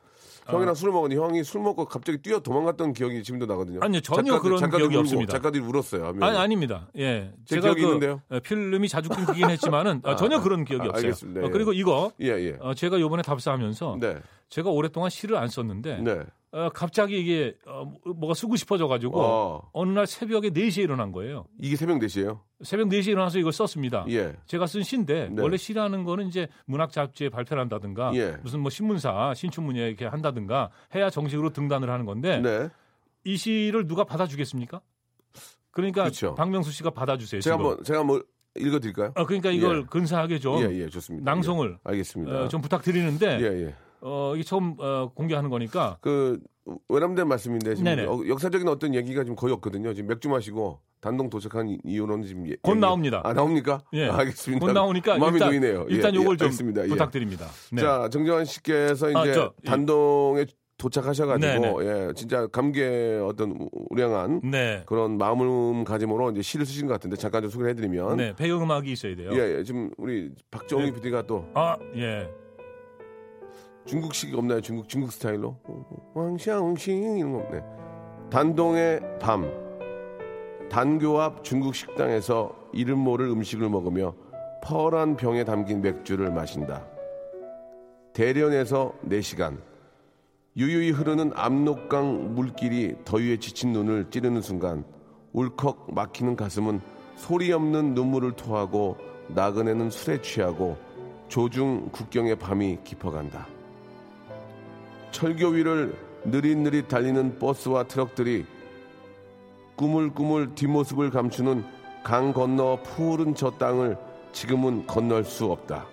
형이랑 술 먹었는데 형이 술 먹고 갑자기 뛰어 도망갔던 기억이 지금도 나거든요. 아니요, 전혀 그런 작가들이 기억이 울고, 없습니다. 작가들이 울었어요. 아니 아닙니다. 예, 제 제가 기억이 그 있는데요? 어, 필름이 자주 끊기긴 했지만은 어, 아, 전혀 그런 기억이 아, 없어요. 알겠습니다. 어, 그리고 이거 예, 예. 어, 제가 요번에 답사하면서 네. 제가 오랫동안 시를 안 썼는데 네. 어, 갑자기 이게 어, 뭐가 쓰고 싶어져가지고 어. 어. 느 날 새벽에 4시에 일어난 거예요. 이게 새벽 4시예요? 새벽 4시에 일어나서 이걸 썼습니다. 예. 제가 쓴 시인데 네. 원래 시라는 거는 이제 문학 잡지에 발표를 한다든가 예. 무슨 뭐 신문사 신춘문예 이렇게 한다든가 해야 정식으로 등단을 하는 건데 네. 이 시를 누가 받아주겠습니까? 그러니까 그렇죠. 박명수 씨가 받아주세요. 제가. 한번 제가 한번 읽어 드릴까요? 어, 그러니까 이걸 예. 근사하게 좀 예, 예. 낭송을 예, 알겠습니다. 어, 좀 부탁드리는데. 어, 이게 처음 어, 공개하는 거니까 그 외람된 말씀인데 지금 네네. 어, 역사적인 어떤 얘기가 지금 거의 없거든요. 지금 맥주 마시고 단동 도착한 이- 이유는 지금 예- 곧 얘기- 나옵니다. 아 나옵니까? 예. 알겠습니다. 곧 나오니까 마음이 일단, 놓이네요. 일단 예, 요걸 예, 좀 알겠습니다. 예. 부탁드립니다. 네. 자 정정환 씨께서 이제 아, 저, 이- 단동에 도착하셔가지고 네네. 예 진짜 감개의 어떤 우- 우량한 네. 그런 마음가짐으로 이제 시를 쓰신 것 같은데 잠깐 좀 소개를 해드리면 네, 배경음악이 있어야 돼요. 예, 예 지금 우리 박정희 네. PD가 또 아, 예. 중국식 없나요? 중국 중국 스타일로 왕샤옹싱 이런 거 없네. 단동의 밤 단교 앞 중국 식당에서 이름 모를 음식을 먹으며 펄한 병에 담긴 맥주를 마신다. 대련에서 4시간 유유히 흐르는 압록강 물길이 더위에 지친 눈을 찌르는 순간 울컥 막히는 가슴은 소리 없는 눈물을 토하고 나그네는 술에 취하고 조중 국경의 밤이 깊어간다. 철교 위를 느릿느릿 달리는 버스와 트럭들이 꾸물꾸물 뒷모습을 감추는 강 건너 푸른 저 땅을 지금은 건널 수 없다.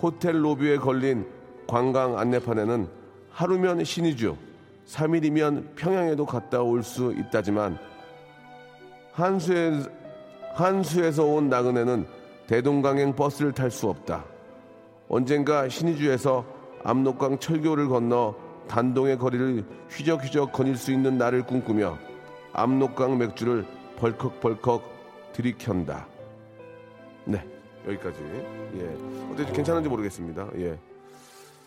호텔 로비에 걸린 관광 안내판에는 하루면 신의주, 3일이면 평양에도 갔다 올 수 있다지만 한수에, 한수에서 온 나그네는 대동강행 버스를 탈 수 없다. 언젠가 신의주에서 압록강 철교를 건너 단동의 거리를 휘적휘적 거닐 수 있는 날을 꿈꾸며 압록강 맥주를 벌컥벌컥 들이켠다. 네, 여기까지. 예, 어때 괜찮은지 모르겠습니다. 예.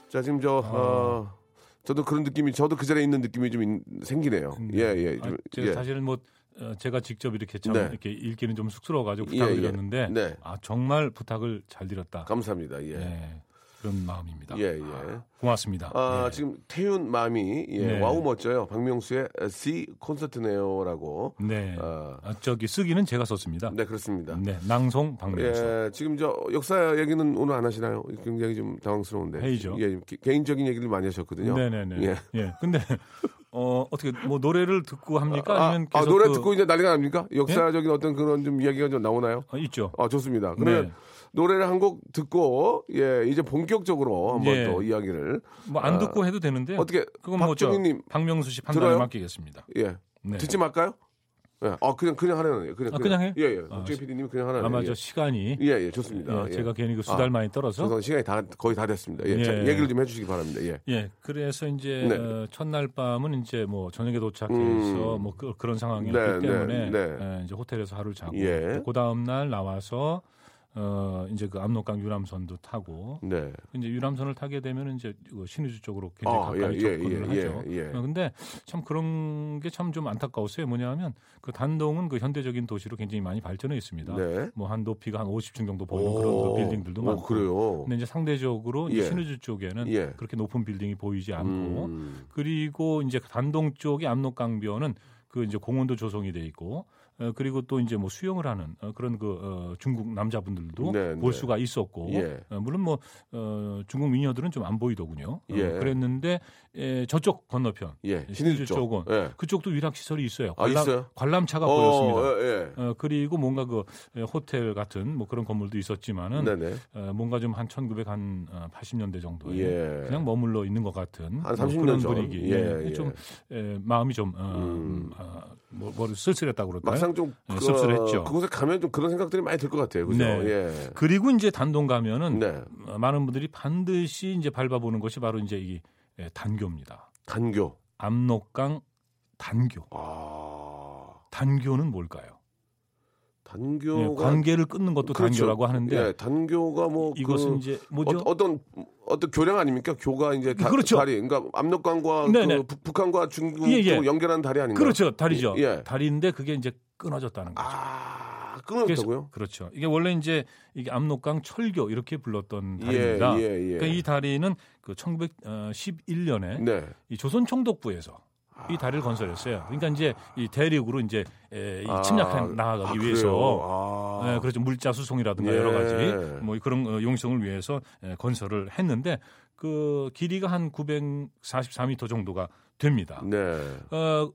자 지금 저 어, 저도 그런 느낌이 저도 그 자리에 있는 느낌이 좀 있- 생기네요. 예, 예, 아, 좀, 제가 예. 사실은 뭐 어, 제가 직접 이렇게 참 네. 이렇게 읽기는 좀 쑥스러워가지고 예, 부탁을 예. 드렸는데 네. 아 정말 부탁을 잘 드렸다. 감사합니다. 예, 네, 그런 마음입니다. 예, 예. 고맙습니다. 아, 네. 지금 태윤 마음이 예, 네. wow 멋져요. 박명수의 C 콘서트네요라고. 네. 아, 아, 저기 쓰기는 제가 썼습니다. 네, 그렇습니다. 네, 낭송 박명수. 예, 지금 저 역사 얘기는 오늘 안 하시나요? 굉장히 좀 당황스러운데. 회의죠. 예, 좀 개- 개인적인 얘기를 많이 하셨거든요. 네 네 네. 예. 예. 근데 어 어떻게 뭐 노래를 듣고 합니까? 아, 아니면 아, 계속 노래 그- 듣고 이제 난리가 납니까? 역사적인 어떤 그런 좀 이야기가 좀 나오나요? 어, 있죠. 아, 좋습니다. 그러면 네. 노래를 한 곡 듣고 예, 이제 본격적으로 한번 예. 또 이야기를 뭐 안 듣고 해도 되는데 어떻게 그건 뭐저 박정희님 박명수 씨 판단에 들어요? 맡기겠습니다. 예. 네. 듣지 말까요? 예. 아, 그냥 그냥 하라는 그냥 아, 그냥 해요? 예, 예. 아, 박정희 PD님이 그냥 하라는 아마 예. 저 시간이 예, 예, 좋습니다. 예, 예. 제가 괜히 그 수달 아, 많이 떨어서 죄송합니다. 시간이 다 거의 다 됐습니다. 예. 자, 예. 얘기를 좀 해주시기 바랍니다. 예. 예, 그래서 이제 네. 어, 첫날 밤은 이제 뭐 저녁에 도착해서 음. 뭐 그, 런 상황이었기 네, 네, 때문에 네. 예, 이제 호텔에서 하루 자고 예. 그 다음 날 나와서 어 이제 그 압록강 유람선도 타고 네. 이제 유람선을 타게 되면 이제 그 신의주 쪽으로 굉장히 아, 가까이 예, 예, 접근을 예, 하죠. 예, 예. 어, 참 그런 게 참 좀 안타까웠어요. 뭐냐면 그 단동은 그 현대적인 도시로 굉장히 많이 발전해 있습니다. 네. 뭐한 높이가 한 50층 정도 보이는 그런 그 빌딩들도 오, 많고. 그래요. 근데 이제 상대적으로 이제 예. 신의주 쪽에는 예. 그렇게 높은 빌딩이 보이지 않고 음. 그리고 이제 단동 쪽의 압록강변은 그 이제 공원도 조성이 돼 있고 어, 그리고 또 이제 뭐 수영을 하는 어, 그런 그 어, 중국 남자분들도 네, 볼 네. 수가 있었고 예. 어, 물론 뭐 어, 중국 미녀들은 좀 안 보이더군요. 어, 예. 그랬는데 에, 저쪽 건너편 예. 쪽. 쪽은 예. 그쪽도 위락 시설이 있어요. 아, 있어요? 관람차가 어, 보였습니다. 예, 예. 어, 그리고 뭔가 그 에, 호텔 같은 뭐 그런 건물도 있었지만은 네네. 어, 뭔가 좀 한 1900한 어, 80년대 정도에 예. 그냥 머물러 있는 것 같은 한뭐 30년 그런 전. 분위기. 예, 예. 좀 에, 마음이 좀 어, 음. 어, 뭐, 뭐를 쓸쓸했다고 그럴까요? 막상 좀 예, 그, 씁쓸했죠. 그곳에 가면 좀 그런 생각들이 많이 들 것 같아요. 그죠? 네. 예. 그리고 이제 단동 가면은 네. 어, 많은 분들이 반드시 이제 밟아보는 것이 바로 이제 이 예, 단교입니다. 단교. 압록강 단교. 아. 단교는 뭘까요? 단교가 예, 관계를 끊는 것도 그렇죠. 단교라고 하는데 예, 단교가 뭐 이것은 그 이제 뭐죠? 어, 떤 어떤 교량 아닙니까? 교가 이제 다, 그렇죠. 다리. 그러니까 압록강과. 그 북, 북한과 중국 예, 예. 연결하는 다리 아닌가요? 그렇죠. 다리죠. 예. 다리인데 그게 이제 끊어졌다는 거죠. 아, 끊어졌다고요? 그렇죠. 이게 원래 이제 이게 압록강 철교 이렇게 불렀던 예, 다리입니다. 예, 예. 그러니까 이 다리는 그 1911년에 네. 이 조선 총독부에서 이 다리를 건설했어요. 그러니까 이제 이 대륙으로 이제 에, 이 아, 침략해 나가기 아, 위해서? 아. 예, 그렇죠. 물자 수송이라든가 예. 여러 가지 뭐 그런 어, 용성을 위해서 예, 건설을 했는데 그 길이가 한 944m 정도가 됩니다. 네. 어,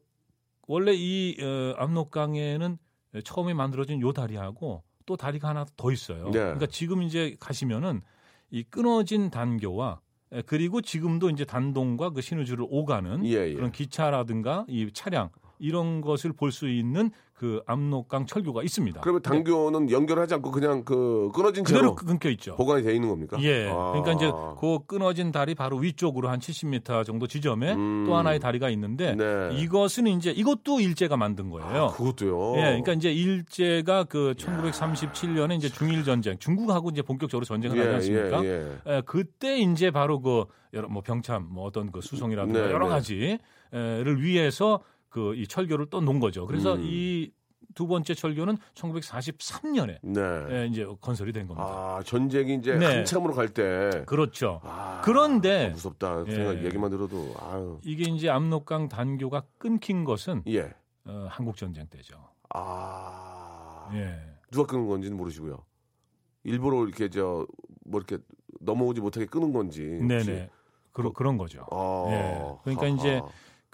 원래 이 어, 압록강에는 처음에 만들어진 요 다리하고 또 다리가 하나 더 있어요. 네. 그러니까 지금 이제 가시면은 이 끊어진 단교와 에, 그리고 지금도 이제 단동과 그 신우주를 오가는 예, 예. 그런 기차라든가 이 차량 이런 것을 볼 수 있는 그 압록강 철교가 있습니다. 그러면 당교는 연결하지 않고 그냥 그 끊어진 그대로 채로 끊겨 있죠. 보관이 돼 있는 겁니까? 예. 아. 그러니까 이제 그 끊어진 다리 바로 위쪽으로 한 70m 정도 지점에 음. 또 하나의 다리가 있는데 네. 이것은 이제 이것도 일제가 만든 거예요. 아, 그것도요. 예, 그러니까 이제 일제가 그 1937년에 이제 중일 전쟁, 중국하고 이제 본격적으로 전쟁을 하지 않습니까? 예, 예, 그때 이제 바로 그 여러 뭐 병참 뭐 어떤 그 수송이라든가 네, 여러 네. 가지를 위해서 그 이 철교를 또 놓은 거죠. 그래서 음. 이두 번째 철교는 1943년에 네. 예, 이제 건설이 된 겁니다. 아, 전쟁이 이제 네. 한참으로 갈 때. 그렇죠. 아, 그런데 무섭다. 예. 생각 얘기만 들어도 아유. 이게 이제 압록강 단교가 끊긴 것은 예. 어, 한국 전쟁 때죠. 아. 예. 누가 끊은 건지는 모르시고요. 일부러 이렇게 저 뭐 이렇게 넘어오지 못하게 끊은 건지. 혹시. 네네. 그런 그런 거죠. 아. 예. 그러니까 하하. 이제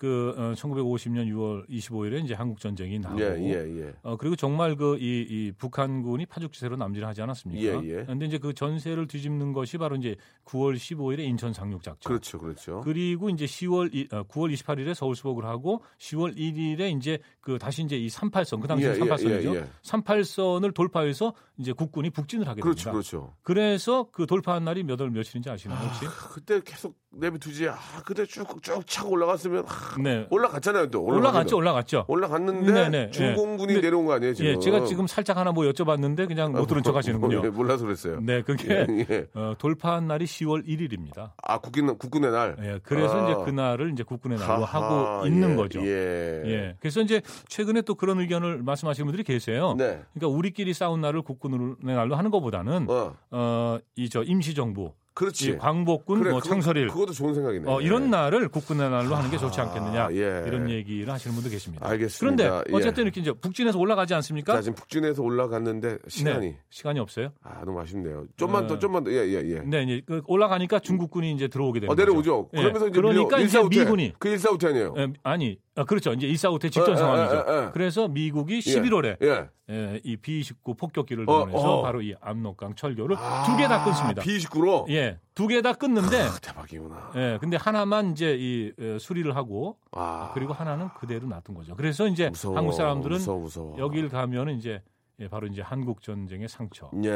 그 어, 1950년 6월 25일에 이제 한국 전쟁이 나고 예, 예, 예. 어, 그리고 정말 그이 이 북한군이 파죽지세로 남진하지 않았습니까? 예, 예. 그런데 이제 그 전세를 뒤집는 것이 바로 이제 9월 15일에 인천 상륙 작전. 그렇죠, 그렇죠. 그리고 이제 10월 이, 어, 9월 28일에 서울 수복을 하고 10월 1일에 이제 그 다시 이제 이 38선 그 당시 예, 에 예, 38선이죠. 예, 예. 38선을 돌파해서 이제 국군이 북진을 하게 그렇죠, 됩니다. 그렇죠. 그래서 그 돌파한 날이 몇 월 며칠인지 아시나요 혹시? 그때 계속 내비두지. 아, 그때 쭉쭉 차고 올라갔으면 아, 네. 올라갔잖아요, 또. 올라갔죠, 올라갔죠. 올라갔는데 네, 네. 중공군이 네. 내려온 거 아니에요, 지금? 예, 제가 지금 살짝 하나 뭐 여쭤봤는데 그냥 못 들은 척 하시는군요. 예, 몰라서 그랬어요. 네, 그게 예, 예. 어, 돌파한 날이 10월 1일입니다. 아, 국군, 국군의 날. 예, 그래서 아. 이제 그날을 이제 국군의 날로 하하, 하고 있는 예, 거죠. 예. 예. 그래서 이제 최근에 또 그런 의견을 말씀하시는 분들이 계세요. 네. 그러니까 우리끼리 싸운 날을 국군 의 날로 하는 것보다는 어, 어, 이 저 임시정부, 그렇지. 이 광복군, 그래, 뭐 창설일 그것도 좋은 생각이네. 어, 이런 날을 국군의 날로 하는 게 좋지 않겠느냐 아, 예. 이런 얘기를 하시는 분도 계십니다. 알겠습니다. 그런데 예. 어쨌든 이렇게 이제 북진에서 올라가지 않습니까? 자, 지금 북진에서 올라갔는데 시간이 네, 시간이 없어요. 아, 너무 아쉽네요. 좀만 어. 더, 좀만 더. 예, 예, 예. 네, 이제 그 올라가니까 중국군이 이제 들어오게 되는 어, 내려오죠. 거죠. 예. 그러면서 이제 그러니까 밀려, 이제. 미군이 그 일사후퇴 아니에요. 예, 아니 아, 그렇죠. 이제 일사후퇴 직전 예, 상황이죠. 예, 예, 예. 그래서 미국이 11월에 예. 예, 이 B29 폭격기를 어, 동원해서 어. 바로 이 압록강 철교를 두개 다 끊습니다. B29로. 예, 두 개 다 끊는데 아, 대박이구나. 예, 근데 하나만 이제 이 에, 수리를 하고 아, 그리고 하나는 그대로 놔둔 거죠. 그래서 이제 무서워. 한국 사람들은 무서워, 무서워. 여길 가면은 이제 예, 바로 이제 한국 전쟁의 상처 예.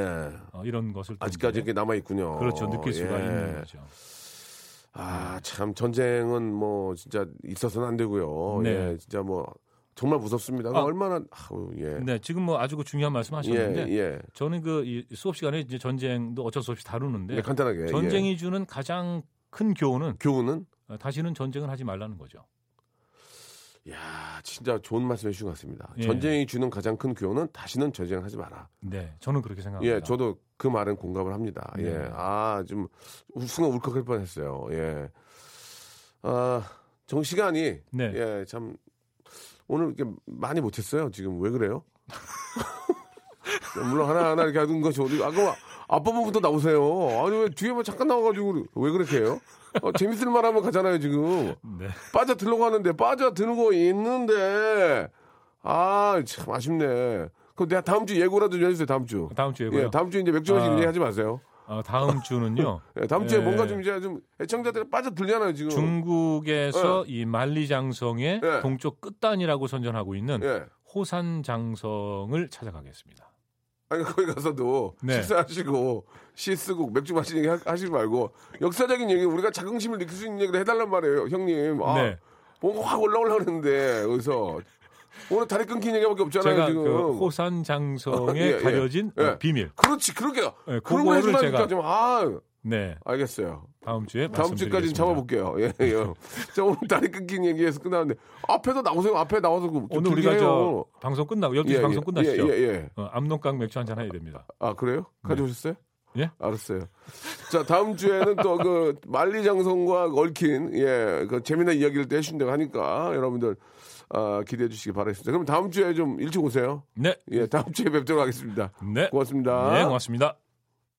어, 이런 것을 또 아직까지 이제 이게 남아 있군요. 그렇죠 느낄 수가 예. 있는 거죠. 아, 참 전쟁은 뭐 진짜 있어서는 안 되고요. 네. 예, 진짜 뭐 정말 무섭습니다. 아. 얼마나 아우, 예. 네, 지금 뭐 아주 그 중요한 예, 말씀하셨는데 예. 저는 그 이 수업 시간에 이제 전쟁도 어쩔 수 없이 다루는데 예, 간단하게. 전쟁이 예. 주는 가장 큰 교훈은 교훈은 어, 다시는 전쟁을 하지 말라는 거죠. 야, 진짜 좋은 말씀 해주신 것 같습니다. 예. 전쟁이 주는 가장 큰 교훈은 다시는 전쟁을 하지 마라. 네, 저는 그렇게 생각합니다. 예, 저도 그 말은 공감을 합니다. 네. 예, 아, 좀 순간 울컥할 뻔했어요. 예, 아, 정 시간이 네. 예, 참 오늘 이렇게 많이 못했어요. 지금 왜 그래요? 물론 하나 하나 이렇게 하는 것이 어디 아까 앞부분부터 나오세요. 아니 왜 뒤에만 잠깐 나와가지고 왜 그렇게 해요? 어, 재밌을 만하면 가잖아요 지금. 네. 빠져 들려고 하는데 빠져 들고 있는데 아 참 아쉽네. 그럼 내가 다음 주 예고라도 좀 해주세요. 다음 주. 다음 주에고요. 예, 다음 주 이제 맥주 마시는 아. 얘기 하지 마세요. 어, 다음 주는요. 예, 다음 주에 예. 뭔가 좀 이제 좀 애청자들이 빠져 들잖아요 지금. 중국에서 이 만리장성의 예. 동쪽 끝단이라고 선전하고 있는 예. 호산장성을 찾아가겠습니다. 아니 거기 가서도 네. 식사하시고 시 쓰고 맥주 마시는 얘기 하- 하시지 말고 역사적인 얘기 우리가 자긍심을 느낄 수 있는 얘기를 해달란 말이에요 형님. 아, 네. 뭔가 확 올라오려고 했는데 여기서 오늘 다리 끊긴 얘기밖에 없잖아요 제가 지금. 그 호산 장성에 예, 예. 가려진 예. 어, 비밀. 그렇지 그렇게 네, 그런 거 그거를 해주다니까 제가- 좀 아. 네. 알겠어요. 다음 주에 다음 주까지는 말씀드리겠습니다. 참아볼게요. 예, 예. 자, 오늘 다리 끊긴 얘기에서 끝나는데, 앞에도 나오세요. 앞에 나와서 좀 오늘 우리가. 저 방송 끝나고 12시 예, 방송 예, 끝나시죠? 예, 예, 예. 어, 압록강 맥주 한 잔 해야 됩니다. 아, 그래요? 가져오셨어요? 예? 알았어요. 자, 다음 주에는 또 그 만리장성과 얽힌, 예, 그 재미난 이야기를 또 해주신다고 하니까 여러분들, 아, 기대해 주시기 바라겠습니다. 그럼 다음 주에 좀 일찍 오세요. 네. 예, 다음 주에 뵙도록 하겠습니다. 네. 고맙습니다. 네, 고맙습니다.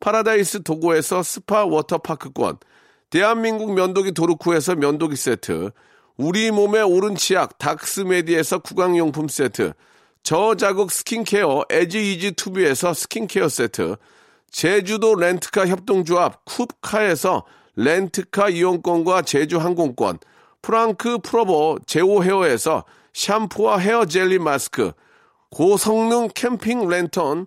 파라다이스 도고에서 스파 워터파크권, 대한민국 면도기 도루코에서 면도기 세트, 우리 몸의 오른 치약 닥스메디에서 구강용품 세트, 저자극 스킨케어 이지 투비에서 스킨케어 세트, 제주도 렌트카 협동조합 쿱카에서 렌트카 이용권과 제주 항공권, 프랑크 프로보 제오 헤어에서 샴푸와 헤어 젤리 마스크, 고성능 캠핑 랜턴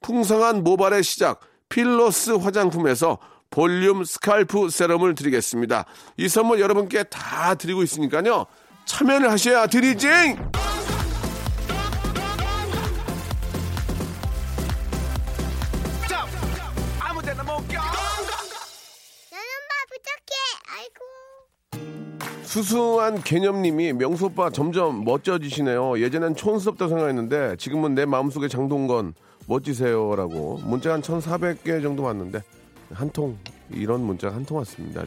풍성한 모발의 시작 필로스 화장품에서 볼륨 scalp 세럼을 드리겠습니다. 이 선물 여러분께 다 드리고 있으니까요. 참여를 하셔야. 아이고. 수수한 개념님이 명수 오빠 점점 멋져지시네요. 예전엔 촌스럽다 생각했는데 지금은 내 마음속에 장동건 멋지세요라고 문자 한 1,400개 정도 왔는데 한 통 이런 문자 한 통 왔습니다.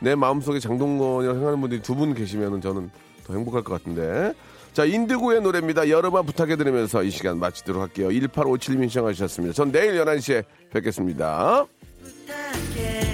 내 마음속에 장동건이라고 생각하는 분들이 두 분 계시면 저는 더 행복할 것 같은데. 자, 인디고의 노래입니다. 여러분 부탁해 드리면서 이 시간 마치도록 할게요. 1857님 신청하셨습니다. 전 내일 11시에 뵙겠습니다. 부탁해,